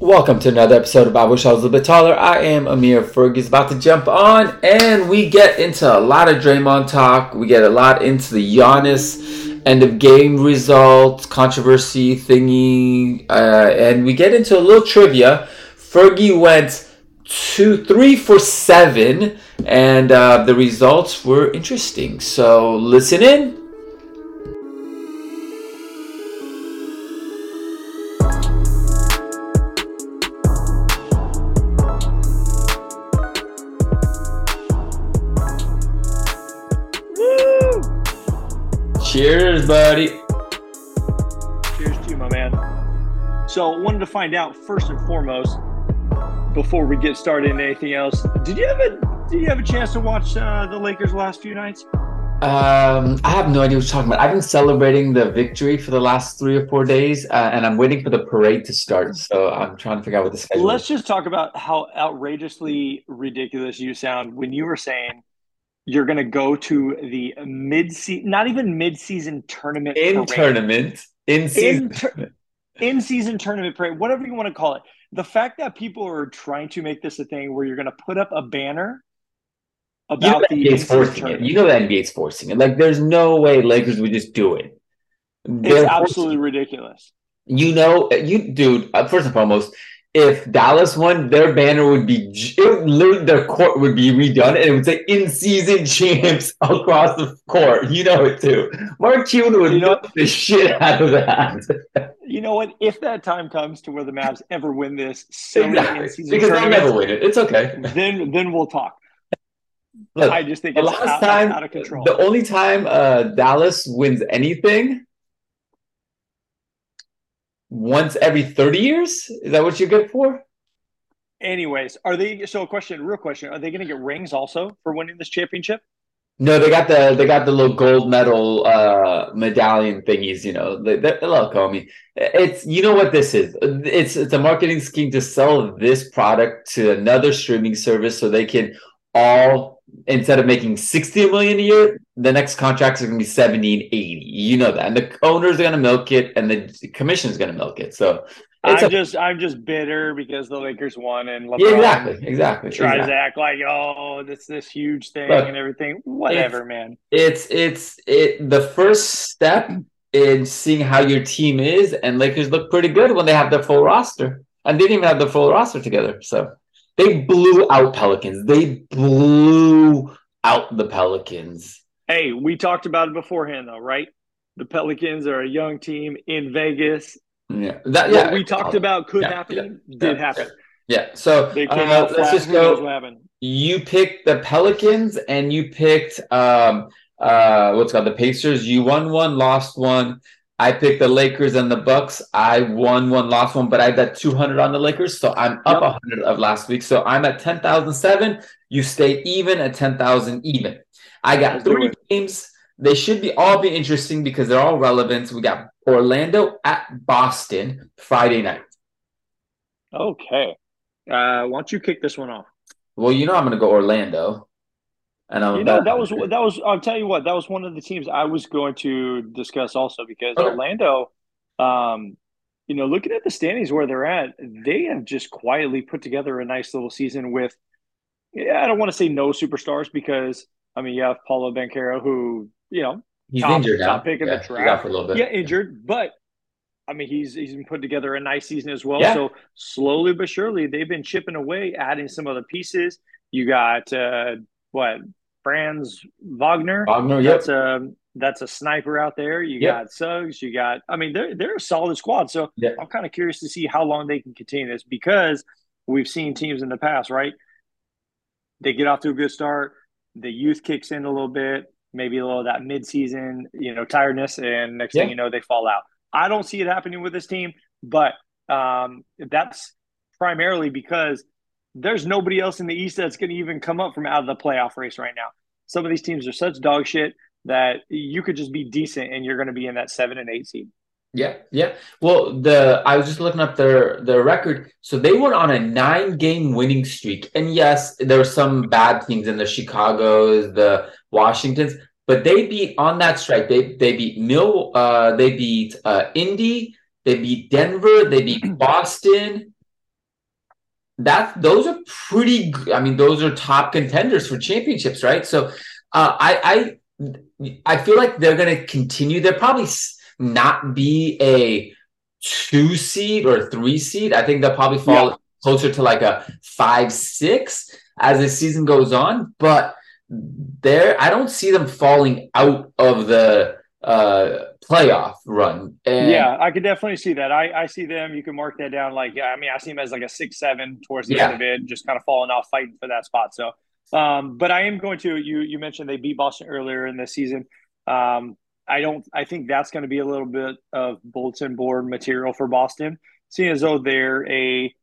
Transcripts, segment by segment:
Welcome to another episode of I Wish I Was a Little Bit Taller. I am Amir Fergie's about to jump on, and we get into a lot of Draymond talk. We get a lot into the Giannis end of game results, controversy thingy, uh, and we get into a little trivia. Fergie went two, three for seven, and uh, the results were interesting. So listen in. Cheers, buddy. Cheers to you, my man. So, wanted to find out first and foremost, before we get started in anything else, did you have a did you have a chance to watch uh, the Lakers last few nights? Um, I have no idea what you're talking about. I've been celebrating the victory for the last three or four days, uh, and I'm waiting for the parade to start. So I'm trying to figure out what the schedule. Let's is. just talk about how outrageously ridiculous you sound when you were saying you're going to go to the mid season, not even mid season tournament in parade. tournament in season. In tur- in season tournament parade, whatever you want to call it. The fact that people are trying to make this a thing where you're going to put up a banner you know about the NBA's in-season forcing it. You know the NBA's forcing it. Like, there's no way Lakers would just do it. It's They're absolutely ridiculous. You know, you dude. Uh, first and foremost, if Dallas won, their banner would be it would literally their court would be redone, and it would say "in season champs" across the court. You know it too. Mark Cuban would You know- the shit out of that. You know what? If that time comes to where the Mavs ever win this exactly, because they'll never win it. It's okay. then then we'll talk. Look, I just think the it's last out, time, out of control. the only time uh, Dallas wins anything once every 30 years? Is that what you're good for? Anyways, are they? So, a question, real question: Are they going to get rings also for winning this championship? No, they got the they got the little gold medal uh medallion thingies, you know. They, they, look, me. It's you know what this is. It's it's a marketing scheme to sell this product to another streaming service so they can all instead of making 60 million a year, the next contracts are gonna be 70 and 80. You know that. And the owners are gonna milk it and the commission is gonna milk it. So it's I'm a, just I'm just bitter because the Lakers won and LeBron yeah, exactly, exactly. tries exactly. to act like oh this this huge thing Look, and everything. Whatever, man. it's it's it the first step in seeing how your team is and lakers look pretty good when they have their full roster and they didn't even have the full roster together so they blew out pelicans. They blew out the pelicans. Hey, we talked about it beforehand though, right? The Pelicans are a young team in Vegas. yeah that What yeah. we talked about could Yeah, happen, yeah, did yeah, happen. yeah. So They came uh, out let's just go you picked the pelicans and you picked um uh what's called? The pacers. You won one lost one I picked the Lakers and the Bucks. I won one, lost one, but I bet 200 on the Lakers. So I'm up Yep. 100 of last week. So I'm at 10,007. You stay even at 10,000 even. I got three games. They should be all be interesting because they're all relevant. We got Orlando at Boston Friday night. Okay. Uh, why don't you kick this one off? Well, you know I'm going to go Orlando. And I'm You know that was that was. I'll tell you what. That was one of the teams I was going to discuss also because Okay. Orlando, um, you know, looking at the standings where they're at, they have just quietly put together a nice little season with. Yeah, I don't want to say no superstars because I mean you have Paolo Banchero who you know he's top- injured now. top pick in the Yeah, he's draft. out for a little bit. yeah injured, but I mean he's he's been putting together a nice season as well. Yeah. So slowly but surely they've been chipping away, adding some other pieces. You got uh, what Franz Wagner. Wagner, yep. That's a that's a sniper out there. You Yep. got Suggs. You got. I mean, they're they're a solid squad. So Yeah. I'm kind of curious to see how long they can continue this because we've seen teams in the past, right? They get off to a good start. The youth kicks in a little bit, maybe a little of that midseason, you know, tiredness, and next thing you know, they fall out. I don't see it happening with this team, but um, that's primarily because there's nobody else in the East that's going to even come up from out of the playoff race right now. Some of these teams are such dog shit that you could just be decent and you're going to be in that seven and eight seed. Yeah, yeah. Well, the I was just looking up their their record. So they were on a nine game winning streak. And yes, there were some bad teams in the Chicago's, the Washingtons, but they beat on that strike. They they beat Mill uh they beat uh Indy, they beat Denver, they beat Boston, that those are pretty. I mean, those are top contenders for championships, right? So, uh, I I I feel like they're going to continue. They'll probably not be a two seed or three seed. I think they'll probably fall yeah. closer to like a five six as the season goes on. But there, I don't see them falling out of the uh playoff run. And yeah, I could definitely see that. I, I see them. You can mark that down. Like, yeah, I mean, I see them as like a six, seven towards the yeah. end of it, just kind of falling off, fighting for that spot. So, um, but I am going to. You you mentioned they beat Boston earlier in the season. Um, I don't. I think that's going to be a little bit of bulletin board material for Boston, seeing as though they're a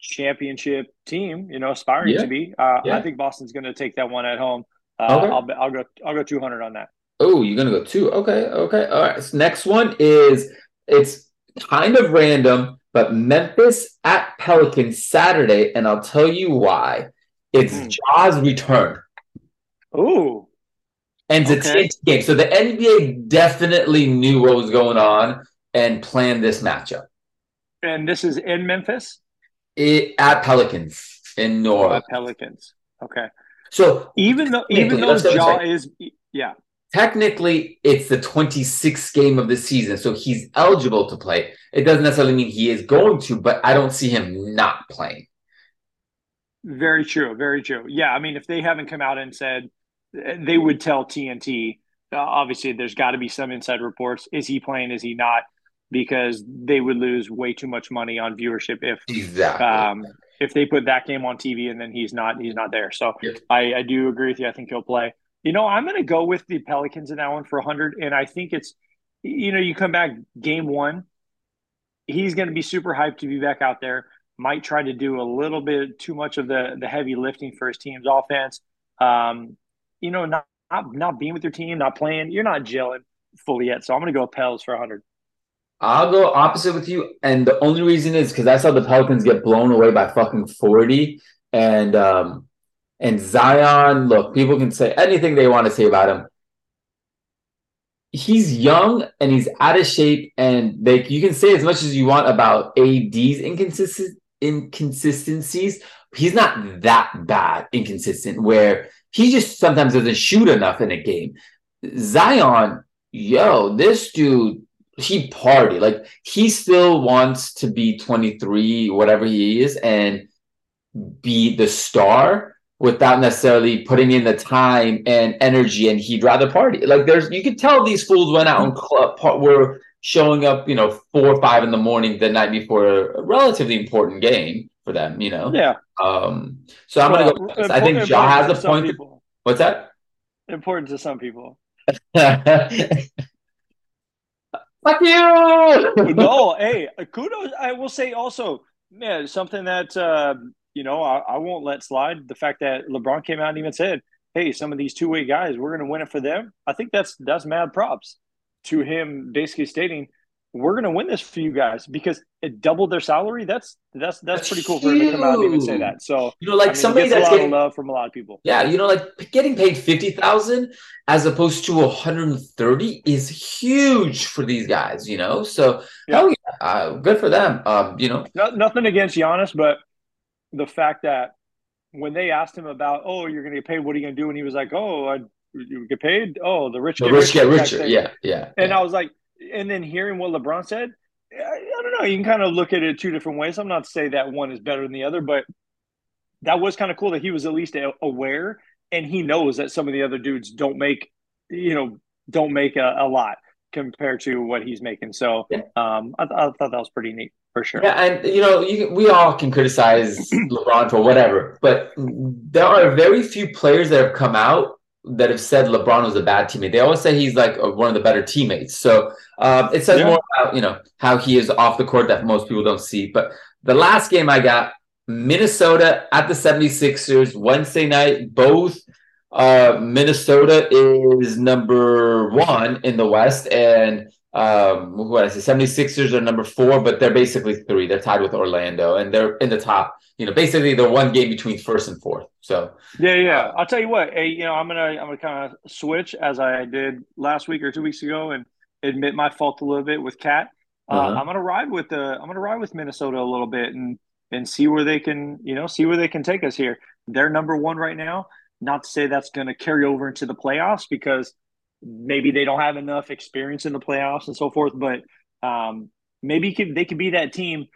championship team. You know, aspiring yeah. to be. Uh. I think Boston's going to take that one at home. Uh, okay. I'll I'll go I'll go two hundred on that. Oh, you're gonna go two. Okay, okay. All right. So next one is it's kind of random, but Memphis at Pelicans Saturday, and I'll tell you why. It's mm. Ja's return. Ooh. And it's okay. a TNT game. So the NBA definitely knew what was going on and planned this matchup. And this is in Memphis? It, at Pelicans in North. Oh, Pelicans. Okay. So even though even though Ja is yeah, technically it's the 26th game of the season, so he's eligible to play. It doesn't necessarily mean he is going to, but I don't see him not playing. Very true. Very true. Yeah. I mean, if they haven't come out and said they would tell TNT, uh, obviously there's got to be some inside reports. Is he playing? Is he not? Because they would lose way too much money on viewership if exactly. um, if they put that game on TV and then he's not he's not there. So I, I do agree with you. I think he'll play. You know, I'm going to go with the Pelicans in that one for 100. And I think it's, you know, you come back game one, he's going to be super hyped to be back out there. Might try to do a little bit too much of the the heavy lifting for his team's offense. Um, you know, not, not not being with your team, not playing, you're not gelling fully yet. So I'm going to go Pels for 100. I'll go opposite with you, and the only reason is because I saw the Pelicans get blown away by fucking 40, and um, and Zion, look, people can say anything they want to say about him. He's young and he's out of shape, and they you can say as much as you want about AD's inconsistent inconsistencies. He's not that bad inconsistent where he just sometimes doesn't shoot enough in a game. Zion, yo, this dude, he party. Like he still wants to be 23, whatever he is, and be the star without necessarily putting in the time and energy and he'd rather party. Like there's you could tell these fools went out and club, were showing up you know four or five in the morning the night before a relatively important game for them you know? Yeah. Um so i'm well, gonna go i think Ja has a point what's that? Important to some people. Fuck you! no, hey, kudos. I will say also, man, something that uh, you know, I, I, won't let slide the fact that LeBron came out and even said, "Hey, some of these two way guys, we're going to win it for them." I think that's that's mad props to him, basically stating, "We're going to win this for you guys because it doubled their salary." That's that's that's, that's pretty cool huge. for him to come out and even say that. So you know, like I mean, somebody that's getting love from a lot of people. Yeah, you know, like getting paid fifty thousand as opposed to one hundred and thirty is huge for these guys. You know, so yeah. hell yeah, uh, good for them. Um, you know, no, nothing against Giannis, but the fact that when they asked him about, oh, you're going to get paid, what are you going to do? And he was like, oh, I, you get paid. Oh, the rich the get rich. Get richer. Yeah, yeah. And yeah. I was like, and then hearing what LeBron said, I, I don't know. You can kind of look at it two different ways. I'm not to say that one is better than the other, but that was kind of cool that he was at least aware and he knows that some of the other dudes don't make, you know, don't make a, a lot compared to what he's making. So yeah. um, I, I, thought that was pretty neat for sure. Yeah, and you know, you, we all can criticize LeBron for whatever, but there are very few players that have come out that have said LeBron was a bad teammate. They always say he's like one of the better teammates. So um, it says yeah. more about you know how he is off the court that most people don't see. But the last game I got Minnesota at the 76ers Wednesday night, both uh, Minnesota is number one in the West, and um, what I say, 76ers are number four, but they're basically three. They're tied with Orlando, and they're in the top. You know, basically they're one game between first and fourth. So yeah, yeah. I'll tell you what. Hey, you know, I'm gonna I'm gonna kind of switch as I did last week or two weeks ago, and admit my fault a little bit with Cat. Uh, uh-huh. I'm gonna ride with the I'm gonna ride with Minnesota a little bit, and and see where they can, you know, see where they can take us here. They're number one right now. Not to say that's going to carry over into the playoffs because maybe they don't have enough experience in the playoffs and so forth. But um, maybe could, they could be that team,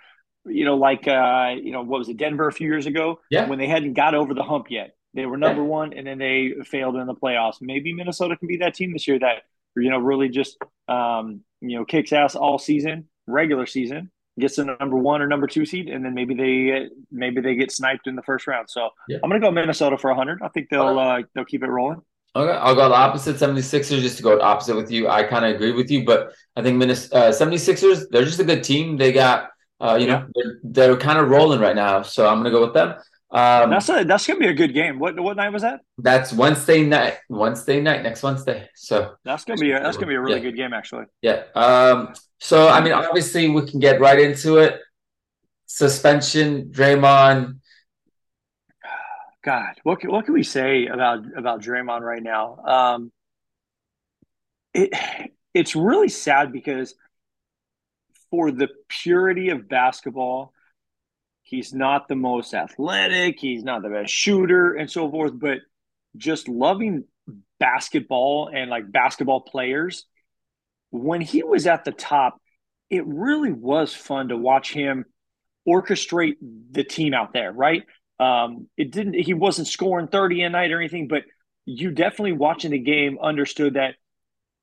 you know, like uh, you know, what was it, Denver a few years ago, yeah. when they hadn't got over the hump yet. They were number one, and then they failed in the playoffs. Maybe Minnesota can be that team this year that you know really just um, you know kicks ass all season, regular season, gets the number one or number two seed, and then maybe they maybe they get sniped in the first round. So yeah. I'm going to go Minnesota for 100. I think they'll uh, they'll keep it rolling. Okay, I'll go the opposite 76ers just to go opposite with you. I kind of agree with you, but I think Minnesota uh, 76ers, they're just a good team. They got, uh, you yeah. know, they're, they're kind of rolling right now. So I'm going to go with them. Um, that's a, that's gonna be a good game. What what night was that? That's Wednesday night. Wednesday night, next Wednesday. So that's gonna be a, that's gonna be a really yeah. good game, actually. Yeah. Um. So I mean, obviously, we can get right into it. Suspension, Draymond. God, what can, what can we say about about Draymond right now? Um, it it's really sad because for the purity of basketball He's not the most athletic. He's not the best shooter and so forth. But just loving basketball and like basketball players, when he was at the top, it really was fun to watch him orchestrate the team out there, right? Um, it didn't, he wasn't scoring 30 a night or anything, but you definitely watching the game understood that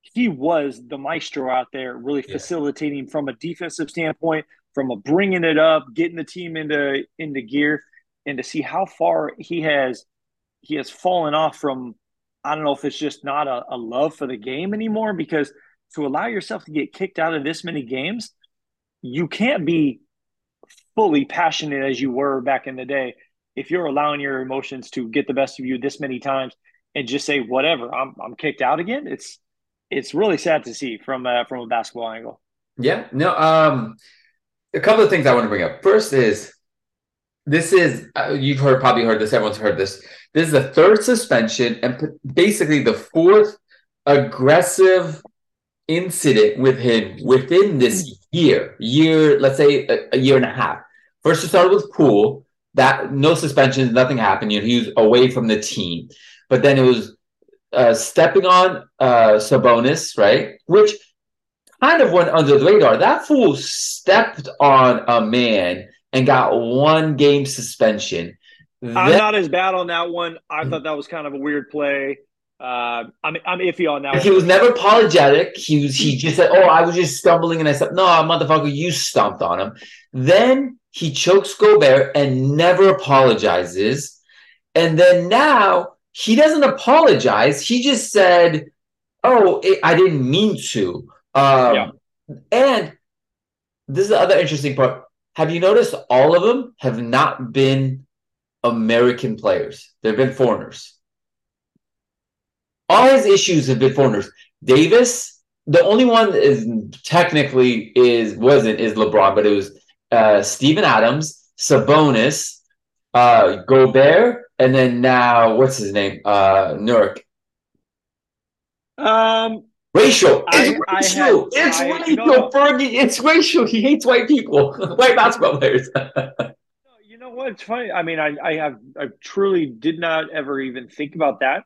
he was the maestro out there, really yeah. facilitating from a defensive standpoint, from bringing it up, getting the team into into gear, and to see how far he has he has fallen off from. I don't know if it's just not a, a love for the game anymore because to allow yourself to get kicked out of this many games, you can't be fully passionate as you were back in the day if you're allowing your emotions to get the best of you this many times and just say whatever i'm, I'm kicked out again it's it's really sad to see from a, from a basketball angle yeah no um a couple of things I want to bring up. First is this is uh, you've heard probably heard this. Everyone's heard this. This is the third suspension and basically the fourth aggressive incident with him within this year. Year, let's say a, a year and a half. First, it started with Poole. That no suspensions, nothing happened. You know, he was away from the team. But then it was uh, stepping on uh, Sabonis, right? Which kind of went under the radar. That fool stepped on a man and got one game suspension. I'm not as bad on that one. I thought that was kind of a weird play. Uh, I'm I'm iffy on that. He was never apologetic. He was he just said, "Oh, I was just stumbling," and I said, "No, motherfucker, you stomped on him." Then he chokes Gobert and never apologizes, and then now he doesn't apologize. He just said, "Oh, it, I didn't mean to." Um, yeah. And this is the other interesting part. Have you noticed all of them have not been American players? They've been foreigners. All his issues have been foreigners. Davis, the only one is technically is wasn't is LeBron, but it was uh, Steven Adams, Sabonis, uh, Gobert, and then now what's his name? Uh, Nurk. Um, Racial. It's I, racial. I it's I, racial, Fergie. It's racial. He hates white people, white basketball players. you know what? It's funny. I mean, I, I have I truly did not ever even think about that.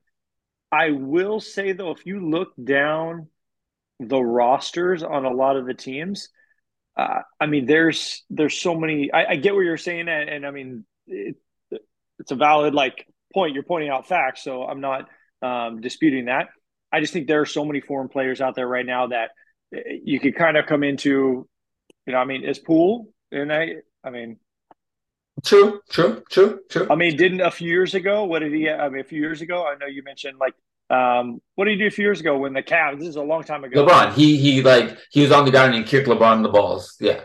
I will say though, if you look down the rosters on a lot of the teams, uh, I mean, there's there's so many. I, I get what you're saying, and, and I mean, it, it's a valid like point. You're pointing out facts, so I'm not um, disputing that. I just think there are so many foreign players out there right now that you could kind of come into, you know, I mean, is Poole and I, I mean, true, true, true, true. I mean, didn't a few years ago? What did he? I mean, a few years ago, I know you mentioned like, um, what did he do a few years ago when the Cavs? This is a long time ago. LeBron, he he like he was on the ground and he kicked LeBron the balls. Yeah,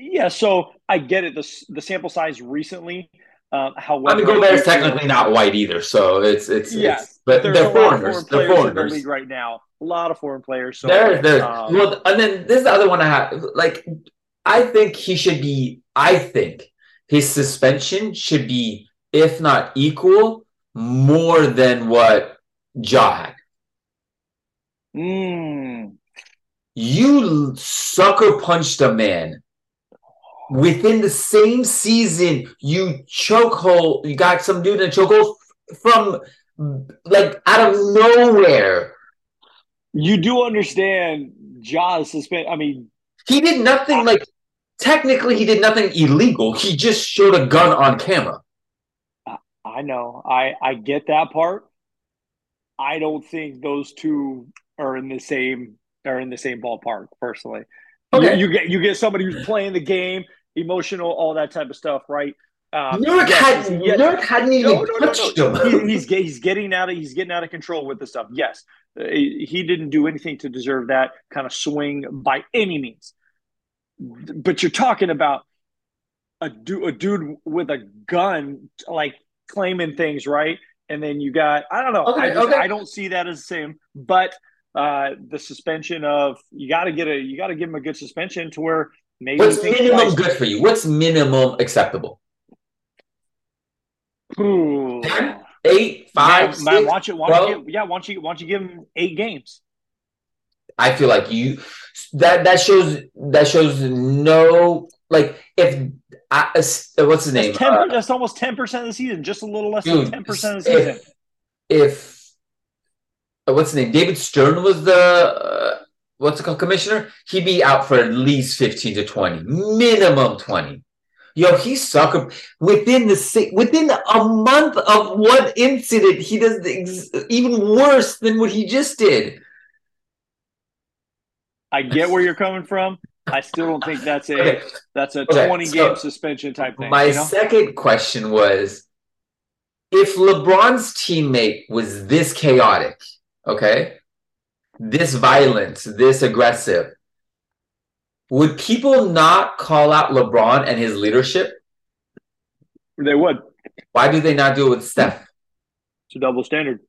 yeah. So I get it. The the sample size recently. Um, however, I mean, Gobert is technically not white either, so it's it's yeah. It's, but they're foreigners. Foreign they're foreigners in the right now. A lot of foreign players. So there, there. Um, well, and then this is the other one I have. Like, I think he should be. I think his suspension should be, if not equal, more than what Ja had. Mm. You sucker punched a man within the same season, you chokehold, you got some dude in a chokehold from like out of nowhere. You do understand Ja's suspend. I mean, he did nothing I, like technically he did nothing illegal. He just showed a gun on camera. I know. I I get that part. I don't think those two are in the same are in the same ballpark personally. Okay. You, you get you get somebody who's playing the game, emotional, all that type of stuff, right? Um, Nurk, yes, had, yes. Nurk hadn't even no, no, touched no, no. He, he's he's getting out of he's getting out of control with the stuff. Yes, uh, he didn't do anything to deserve that kind of swing by any means. But you're talking about a dude, a dude with a gun, like claiming things, right? And then you got I don't know. Okay, I, just, okay. I don't see that as the same. But uh, the suspension of you got to get a you got to give him a good suspension to where maybe what's minimum good for you? What's minimum acceptable? Ooh. Ten, eight, five, man, six, man, watch it. Watch it. Yeah, why don't you why don't you give him eight games? I feel like you that that shows that shows no like if I, what's his name? That's, 10, uh, that's almost ten percent of the season, just a little less dude, than ten percent of the season. If, if uh, what's his name? David Stern was the uh, what's it called commissioner. He'd be out for at least fifteen to twenty, minimum twenty. Yo, he sucker within the within a month of one incident, he does ex- even worse than what he just did. I get where you're coming from. I still don't think that's a okay. that's a okay. 20 game suspension type thing. My you know? second question was if LeBron's teammate was this chaotic, okay, this violent, this aggressive, would people not call out LeBron and his leadership? They would. Why do they not do it with Steph? It's a double standard.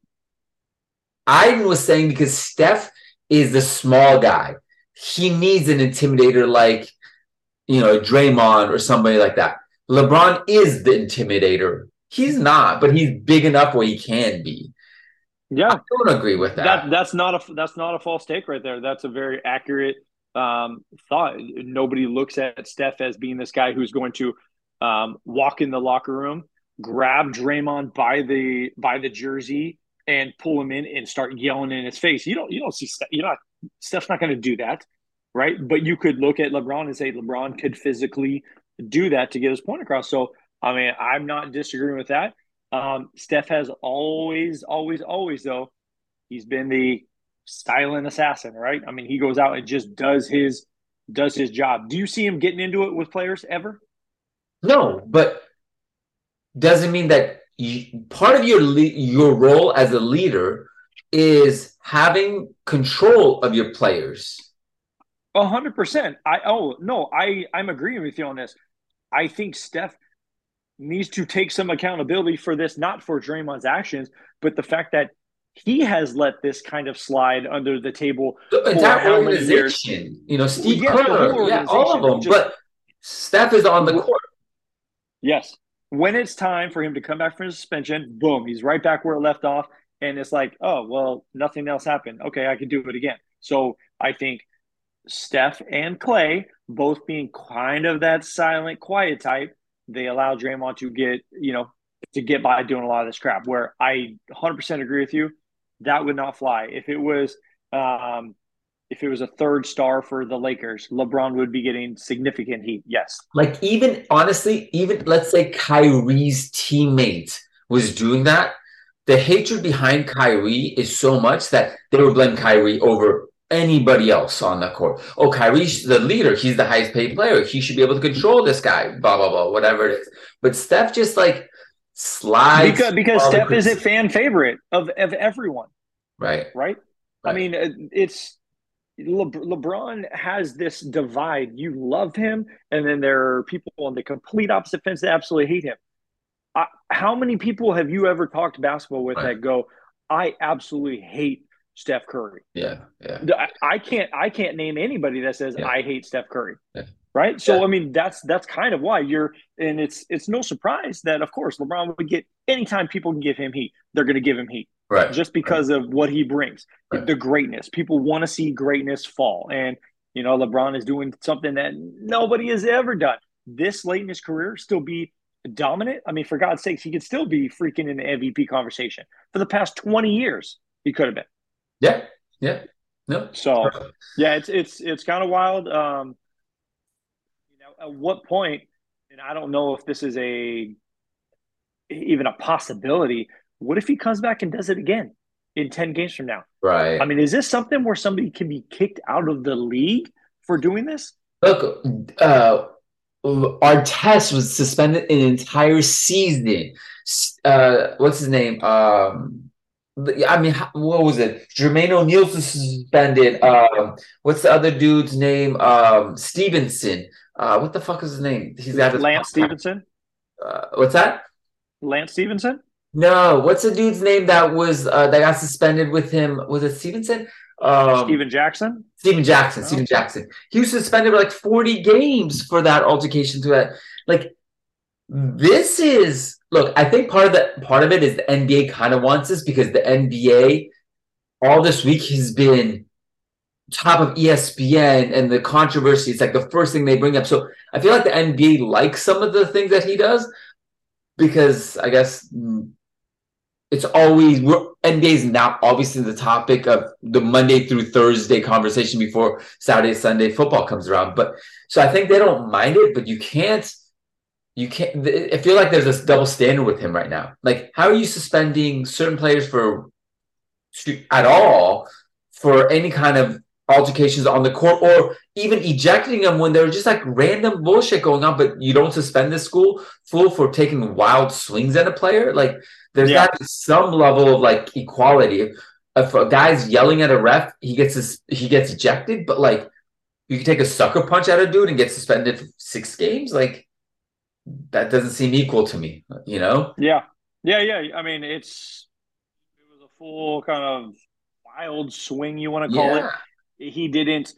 I was saying because Steph is the small guy he needs an intimidator like, you know, Draymond or somebody like that. LeBron is the intimidator. He's not, but he's big enough where he can be. Yeah, I don't agree with that. that that's not a that's not a false take right there. That's a very accurate um, thought. Nobody looks at Steph as being this guy who's going to um, walk in the locker room, grab Draymond by the by the jersey, and pull him in and start yelling in his face. You don't you don't see you know Steph's not going to do that, right? But you could look at LeBron and say LeBron could physically do that to get his point across. So, I mean, I'm not disagreeing with that. Um, Steph has always, always, always, though, he's been the silent assassin, right? I mean, he goes out and just does his does his job. Do you see him getting into it with players ever? No, but doesn't mean that you, part of your le- your role as a leader is having control of your players. A hundred percent. I oh no, I I'm agreeing with you on this. I think Steph needs to take some accountability for this, not for Draymond's actions, but the fact that he has let this kind of slide under the table. The entire organization, you know, Steve yes, Kerr, yeah, all of them. Just, but Steph is on the court. Yes. When it's time for him to come back from suspension, boom, he's right back where it left off and it's like, oh, well, nothing else happened. Okay, I can do it again. So I think Steph and Clay, both being kind of that silent, quiet type, they allow Draymond to get, you know, to get by doing a lot of this crap. Where I 100% agree with you, that would not fly. If it was, um, if it was a third star for the Lakers, LeBron would be getting significant heat. Yes. Like even honestly, even let's say Kyrie's teammate was doing that, the hatred behind Kyrie is so much that they would blame Kyrie over anybody else on the court. Oh, Kyrie's the leader. He's the highest paid player. He should be able to control this guy, blah, blah, blah, whatever it is. But Steph just like slides. Because, because Steph is a fan favorite of, of everyone. Right. Right. right. I mean, uh, it's Le- LeBron has this divide. You love him, and then there are people on the complete opposite fence that absolutely hate him. I, how many people have you ever talked basketball with right. that go, I absolutely hate Steph Curry? Yeah, yeah. I, I can't I can't name anybody that says yeah. I hate Steph Curry. Yeah. Right. So yeah. I mean that's that's kind of why you're and it's it's no surprise that of course LeBron would get anytime people can give him heat, they're gonna give him heat. Right. Just because right. of what he brings. Right. The greatness. People want to see greatness fall. And you know, LeBron is doing something that nobody has ever done this late in his career still be dominant. I mean, for God's sakes, he could still be freaking in the MVP conversation. For the past 20 years, he could have been. Yeah. Yeah. No. So yeah, it's it's it's kind of wild. Um, you know, at what point, and I don't know if this is a even a possibility. What if he comes back and does it again in 10 games from now? Right. I mean, is this something where somebody can be kicked out of the league for doing this? Look, uh, Artest was suspended an entire season. Uh, what's his name? Um, I mean, what was it? Jermaine O'Neal's suspended. Um, what's the other dude's name? Um, Stephenson. Uh, what the fuck is his name? He's got Lance Stephenson. Uh, what's that? Lance Stephenson. No, what's the dude's name that was uh, that got suspended with him? Was it Stephenson? Um, Stephen Jackson. Stephen Jackson. Oh. Stephen Jackson. He was suspended for like forty games for that altercation. To that, like, this is look. I think part of the part of it is the NBA kind of wants this because the NBA all this week has been top of ESPN and the controversy. It's like the first thing they bring up. So I feel like the NBA likes some of the things that he does because I guess mm, it's always NBA is now obviously the topic of the Monday through Thursday conversation before Saturday Sunday football comes around. But so I think they don't mind it, but you can't. You can't. I feel like there's this double standard with him right now. Like, how are you suspending certain players for at all for any kind of altercations on the court or even ejecting them when there's just like random bullshit going on, but you don't suspend the school full for taking wild swings at a player? Like, there's yeah. got to be some level of like equality. If a guy's yelling at a ref, he gets his, he gets ejected, but like you can take a sucker punch at a dude and get suspended for six games. Like that doesn't seem equal to me, you know? Yeah. Yeah, yeah. I mean, it's it was a full kind of wild swing, you want to call yeah. it. He didn't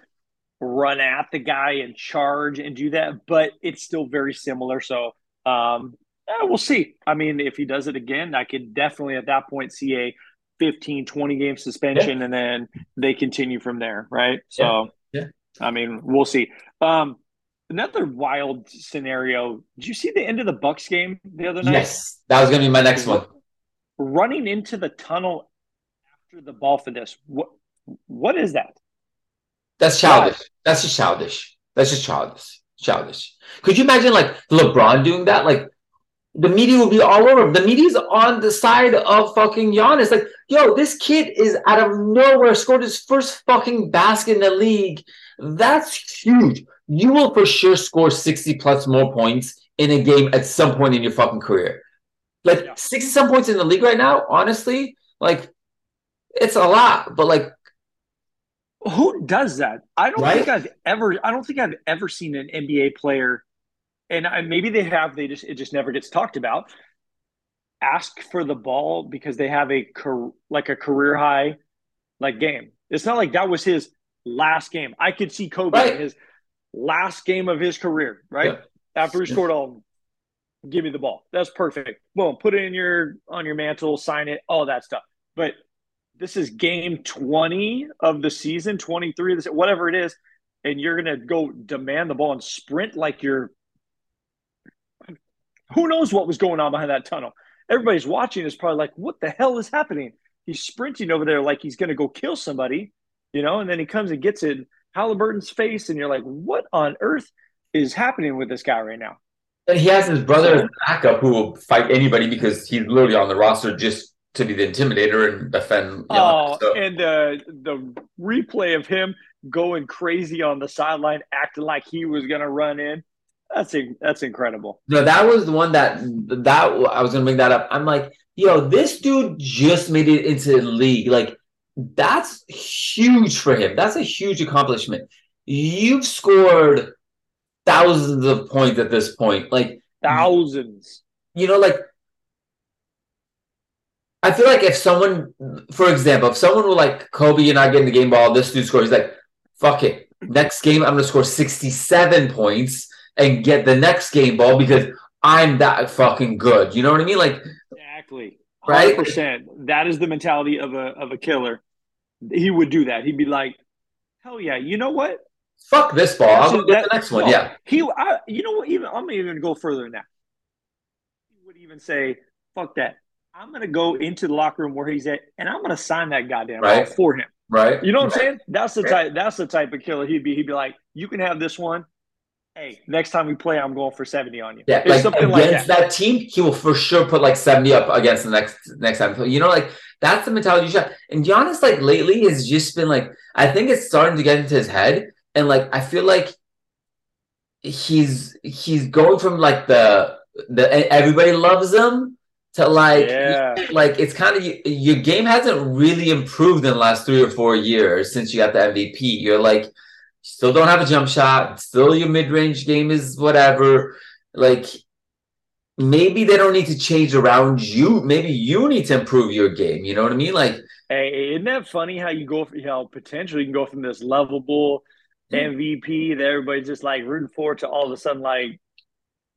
run at the guy and charge and do that, but it's still very similar. So um eh, we'll see. I mean, if he does it again, I could definitely at that point see a 15, 20 game suspension yeah. and then they continue from there, right? So, yeah. yeah. I mean, we'll see. Um, another wild scenario. Did you see the end of the Bucks game the other night? Yes, that was going to be my next one. Running into the tunnel after the ball for this. What what is that? That's childish. That's just childish. That's just childish. Childish. Could you imagine like LeBron doing that? Like the media will be all over. him. The media's on the side of fucking Giannis. Like, yo, this kid is out of nowhere scored his first fucking basket in the league. That's huge. You will for sure score 60 plus more points in a game at some point in your fucking career. Like yeah. 60 some points in the league right now, honestly, like it's a lot, but like who does that? I don't right? think I've ever I don't think I've ever seen an NBA player and maybe they have they just it just never gets talked about ask for the ball because they have a like a career high like game it's not like that was his last game i could see kobe right. his last game of his career right yeah. after he scored all give me the ball that's perfect boom put it in your on your mantle sign it all that stuff but this is game 20 of the season 23 whatever it is and you're going to go demand the ball and sprint like you're who knows what was going on behind that tunnel? Everybody's watching is probably like, what the hell is happening? He's sprinting over there like he's going to go kill somebody, you know, and then he comes and gets in Halliburton's face, and you're like, what on earth is happening with this guy right now? And he has his brother as backup who will fight anybody because he's literally on the roster just to be the intimidator and defend. Oh, so. and the the replay of him going crazy on the sideline, acting like he was going to run in. That's that's incredible. No, that was the one that that I was gonna bring that up. I'm like, yo, this dude just made it into the league. Like, that's huge for him. That's a huge accomplishment. You've scored thousands of points at this point. Like thousands. You know, like I feel like if someone, for example, if someone were like Kobe, you're not getting the game ball, this dude scores, he's like, fuck it. Next game, I'm gonna score 67 points and get the next game ball because I'm that fucking good. You know what I mean? Like exactly, right? Percent. That is the mentality of a of a killer. He would do that. He'd be like, "Hell yeah! You know what? fuck this ball. I'll go get the next one. Yeah. He, I, you know what? Even I'm even go further than that. He would even say, "Fuck that." I'm gonna go into the locker room where he's at, and I'm gonna sign that goddamn ball for him. Right. You know what I'm saying? That's the Right. type. That's the type of killer he'd be. He'd be like, "You can have this one. Hey, next time we play, I'm going for 70 on you." Yeah, It's like something like against that. that. team, he will for sure put like 70 up against the next next time. You know, like that's the mentality you should. And Giannis, like lately, has just been like, I think it's starting to get into his head. And like I feel like he's he's going from like the the everybody loves him to like Yeah. like it's kind of your game hasn't really improved in the last three or four years since you got the MVP. You're like still don't have a jump shot, still your mid-range game is whatever. Like maybe they don't need to change around you. Maybe you need to improve your game. You know what I mean? Like Hey, isn't that funny how you go, for, how potentially you can go from this lovable MVP that everybody's just like rooting for to all of a sudden like,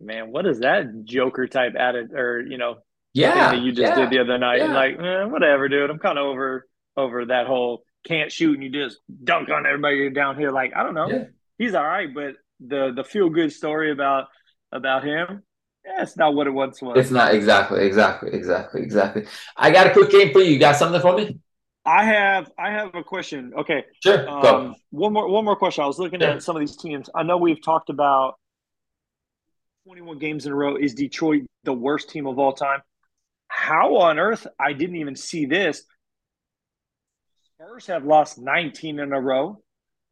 man, what is that Joker type added or you know yeah, that you just yeah. did the other night? yeah. Like, eh, whatever, dude. I'm kind of over over that whole can't shoot and you just dunk on everybody down here. Like, I don't know. Yeah. He's all right, but the the feel good story about about him, yeah, it's not what it once was. It's not exactly, exactly, exactly, exactly. I got a quick game for you. You got something for me? I have I have a question. Okay. Sure. Go. Um, one more one more question. I was looking Sure. at some of these teams. I know we've talked about 21 games in a row. Is Detroit the worst team of all time? How on earth? I didn't even see this. Spurs have lost 19 in a row.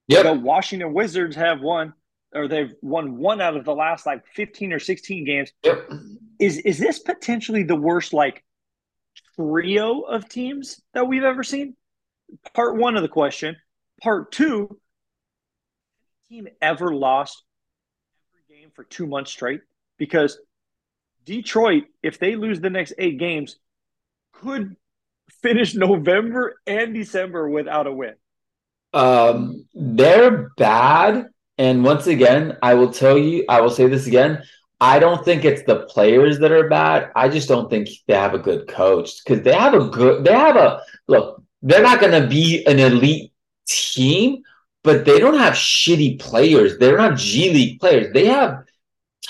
Yeah. The Washington Wizards have won, or they've won one out of the last like 15 or 16 games. Yep. Is is this potentially the worst like trio of teams that we've ever seen? Part one of the question. Part two, team ever lost every game for two months straight? Because Detroit, if they lose the next eight games, could finish November and December without a win. Um, they're bad. And once again, I will tell you, I will say this again. I don't think it's the players that are bad. I just don't think they have a good coach because they have a good, they have a look, they're not going to be an elite team, but they don't have shitty players. They're not G League players. They have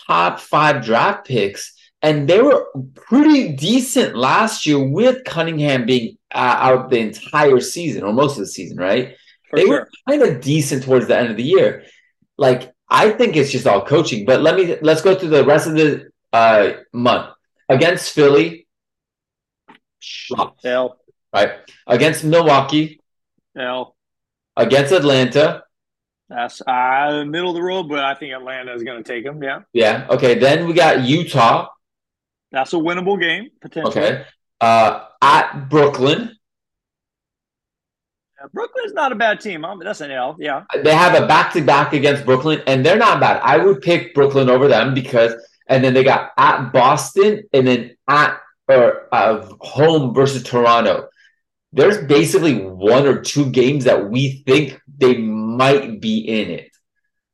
top five draft picks, and they were pretty decent last year with Cunningham being uh, out the entire season or most of the season, right? For they sure. were kind of decent towards the end of the year. Like I think it's just all coaching. But let me let's go through the rest of the uh, month against Philly, L right? Against Milwaukee, L. against Atlanta. That's uh, middle of the road, but I think Atlanta is going to take them. Yeah, Yeah. Okay. Then we got Utah. That's a winnable game potentially. Okay. Uh, at Brooklyn, Yeah, Brooklyn's not a bad team. Um, that's an L. Yeah, they have a back to back against Brooklyn, and they're not bad. I would pick Brooklyn over them because, and then they got at Boston, and then at or uh, home versus Toronto. There's basically one or two games that we think they might be in it.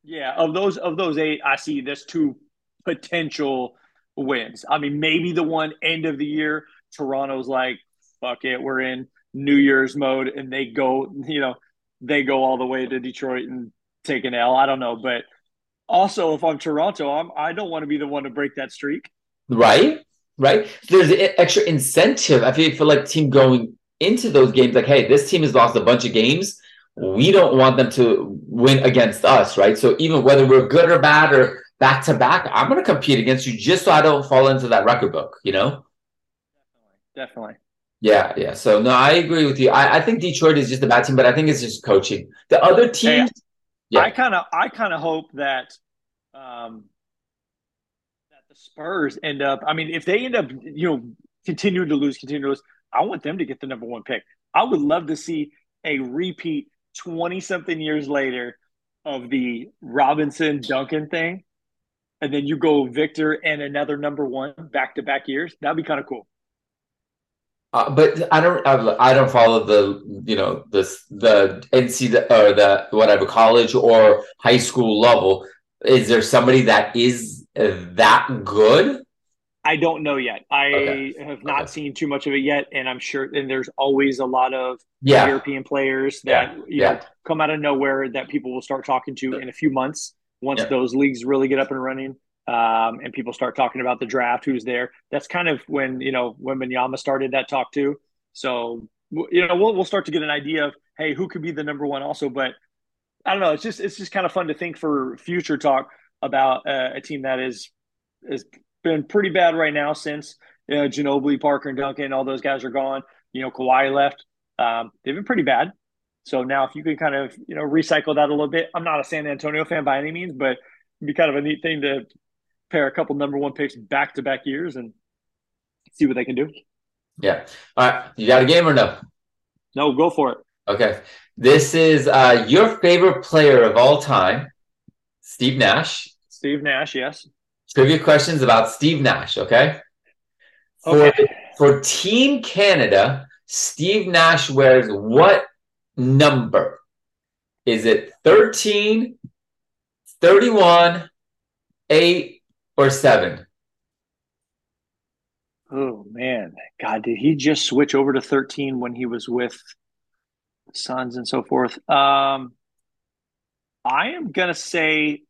yeah. Of those of those eight, I see there's two potential wins. I mean, maybe the one end of the year, Toronto's like, fuck it, we're in New Year's mode, and they go, you know, they go all the way to Detroit and take an L. I don't know, but also if I'm Toronto, I'm I don't want to be the one to break that streak. Right? Right? There's an extra incentive. I feel for like team going into those games, like, hey, this team has lost a bunch of games. We don't want them to win against us, right? So even whether we're good or bad or back to back, I'm gonna compete against you just so I don't fall into that record book, you know? Definitely. Yeah, yeah. So no, I agree with you. I, I think Detroit is just a bad team, but I think it's just coaching. The other teams, Yeah. I kind of I kind of hope that um that the Spurs end up I mean if they end up you know continuing to lose continue to lose I want them to get the number 1 pick. I would love to see a repeat 20 something years later of the Robinson Duncan thing and then you go Victor and another number 1 back to back years. That'd be kind of cool. uh, but I don't, I, don't follow the, you know, this the NC or the whatever college or high school level. Is there somebody that is that good? I don't know yet. I Okay. have not Okay. seen too much of it yet, and I'm sure. And there's always a lot of Yeah. European players that Yeah. you Yeah. know come out of nowhere that people will start talking to in a few months once Yeah. those leagues really get up and running. Um, and people start talking about the draft, who's there. That's kind of when you know when Minyama started that talk too. So you know we'll we'll start to get an idea of hey who could be the number one also. But I don't know. It's just it's just kind of fun to think for future talk about uh, a team that is has been pretty bad right now since you know, Ginobili, Parker, and Duncan. All those guys are gone. You know, Kawhi left. Um, they've been pretty bad. So now, if you can kind of you know recycle that a little bit, I'm not a San Antonio fan by any means, but it'd be kind of a neat thing to pair a couple number one picks back to back years and see what they can do. Yeah. All right. You got a game or no? No, go for it. Okay. This is uh, your favorite player of all time, Steve Nash. Steve Nash, yes. Trivia questions about Steve Nash. Okay. For, Okay. for Team Canada, Steve Nash wears what number? Is it 13, 31, 8, or 7? Oh man, God, did he just switch over to 13 when he was with the Suns and so forth? Um, I am gonna say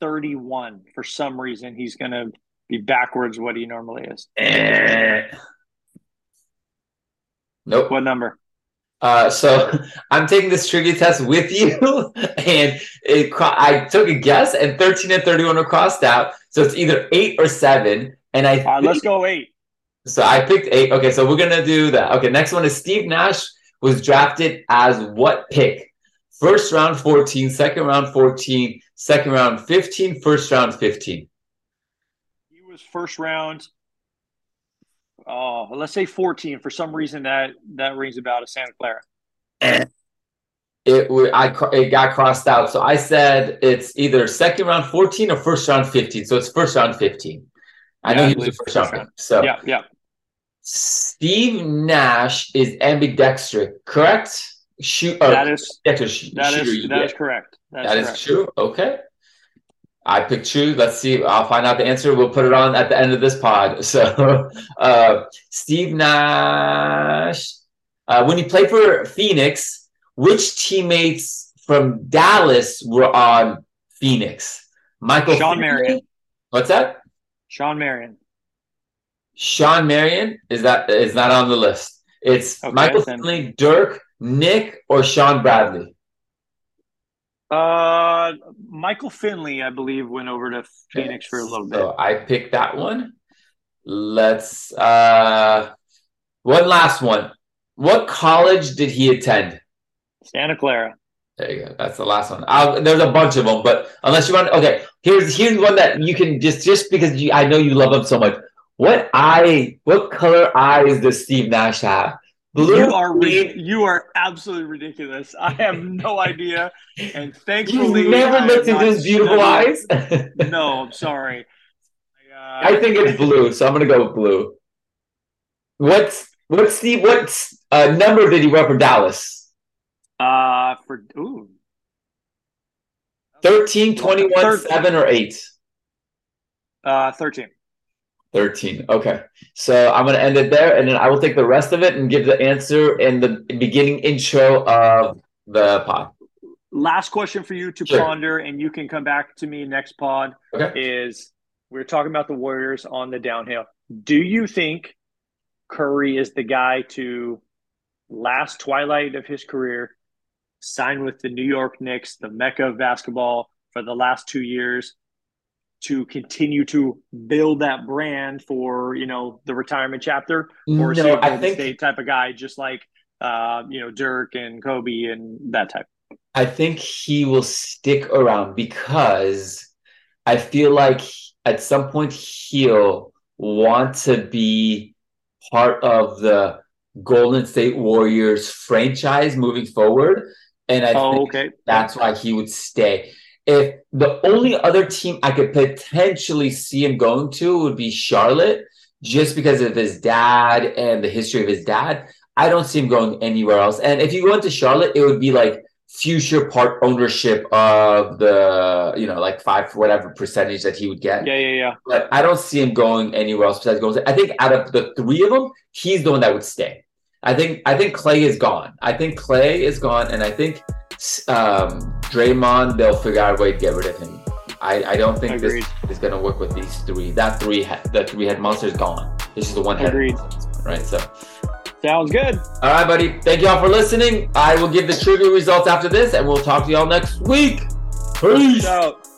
31 for some reason. He's gonna be backwards what he normally is. Eh. Nope. What number? Uh, so I'm taking this trivia test with you, and it, I took a guess, and 13 and 31 were crossed out. So it's either eight or seven. And I right, let's go eight. so I picked eight. Okay, so we're gonna do that. Okay, next one is Steve Nash was drafted as what pick? First round 14, second round 14, second round 15, first round 15. He was first round. Oh, let's say 14. For some reason, that that rings about a Santa Clara. It wa- I it got crossed out. So I said it's either second round 14 or first round 15. So it's first round 15. I Yeah, know he was the first round. round. So Yeah, yeah. Steve Nash is ambidextrous, correct? Shoot, That is that shooter, is that is correct. That's That is correct. true. Okay. I picked true. Let's see. I'll find out the answer. We'll put it on at the end of this pod. So, uh, Steve Nash, uh, when he played for Phoenix, which teammates from Dallas were on Phoenix? Michael Shawn Finley? Marion. What's that? Shawn Marion. Shawn Marion is that is not on the list. It's Okay, Michael then- Finley, Dirk, Nick, or Shawn Bradley. Uh, Michael Finley, I believe, went over to Phoenix for a little bit. So I picked that one. Let's uh one last one. What college did he attend? Santa Clara. There you go. That's the last one. i there's a bunch of them, but unless you want, okay. Here's here's one that you can just just because you, I know you love him so much. What eye? What color eyes does Steve Nash have? Blue. You are ri- you are absolutely ridiculous. I have no idea, and thankfully, You've never I looked not his beautiful eyes. No, I'm sorry. Uh, I think it's blue, so I'm gonna go with blue. What's what's the What uh, number did he wear for Dallas? uh for ooh 13, 21, Thir- 7, or 8? uh 13. 13. Okay. So I'm going to end it there, and then I will take the rest of it and give the answer in the beginning intro of the pod. Last question for you to Sure. ponder, and you can come back to me next pod. Okay. Is we're talking about the Warriors on the downhill. Do you think Curry is the guy to last twilight of his career, sign with the New York Knicks, the mecca of basketball for the last two years, to continue to build that brand for you know the retirement chapter, or No, I Golden think State type of guy, just like uh, you know Dirk and Kobe and that type? I think he will stick around because I feel like at some point he'll want to be part of the Golden State Warriors franchise moving forward. And I Oh, think okay. that's why he would stay. If the only other team I could potentially see him going to would be Charlotte, just because of his dad and the history of his dad, I don't see him going anywhere else. And if you went to Charlotte, it would be like future part ownership of the you know like five whatever percentage that he would get. Yeah, yeah, yeah. But I don't see him going anywhere else besides State. I think out of the three of them, he's the one that would stay. I think I think Clay is gone. I think Clay is gone, and I think um, Draymond they'll figure out a way to get rid of him. I, I don't think Agreed. this is going to work with these three. That three, the three head monster is gone. This is the one head, right? So Sounds good. All right, buddy. Thank you all for listening. I will give the trivia results after this, and we'll talk to y'all next week. Peace. Peace out.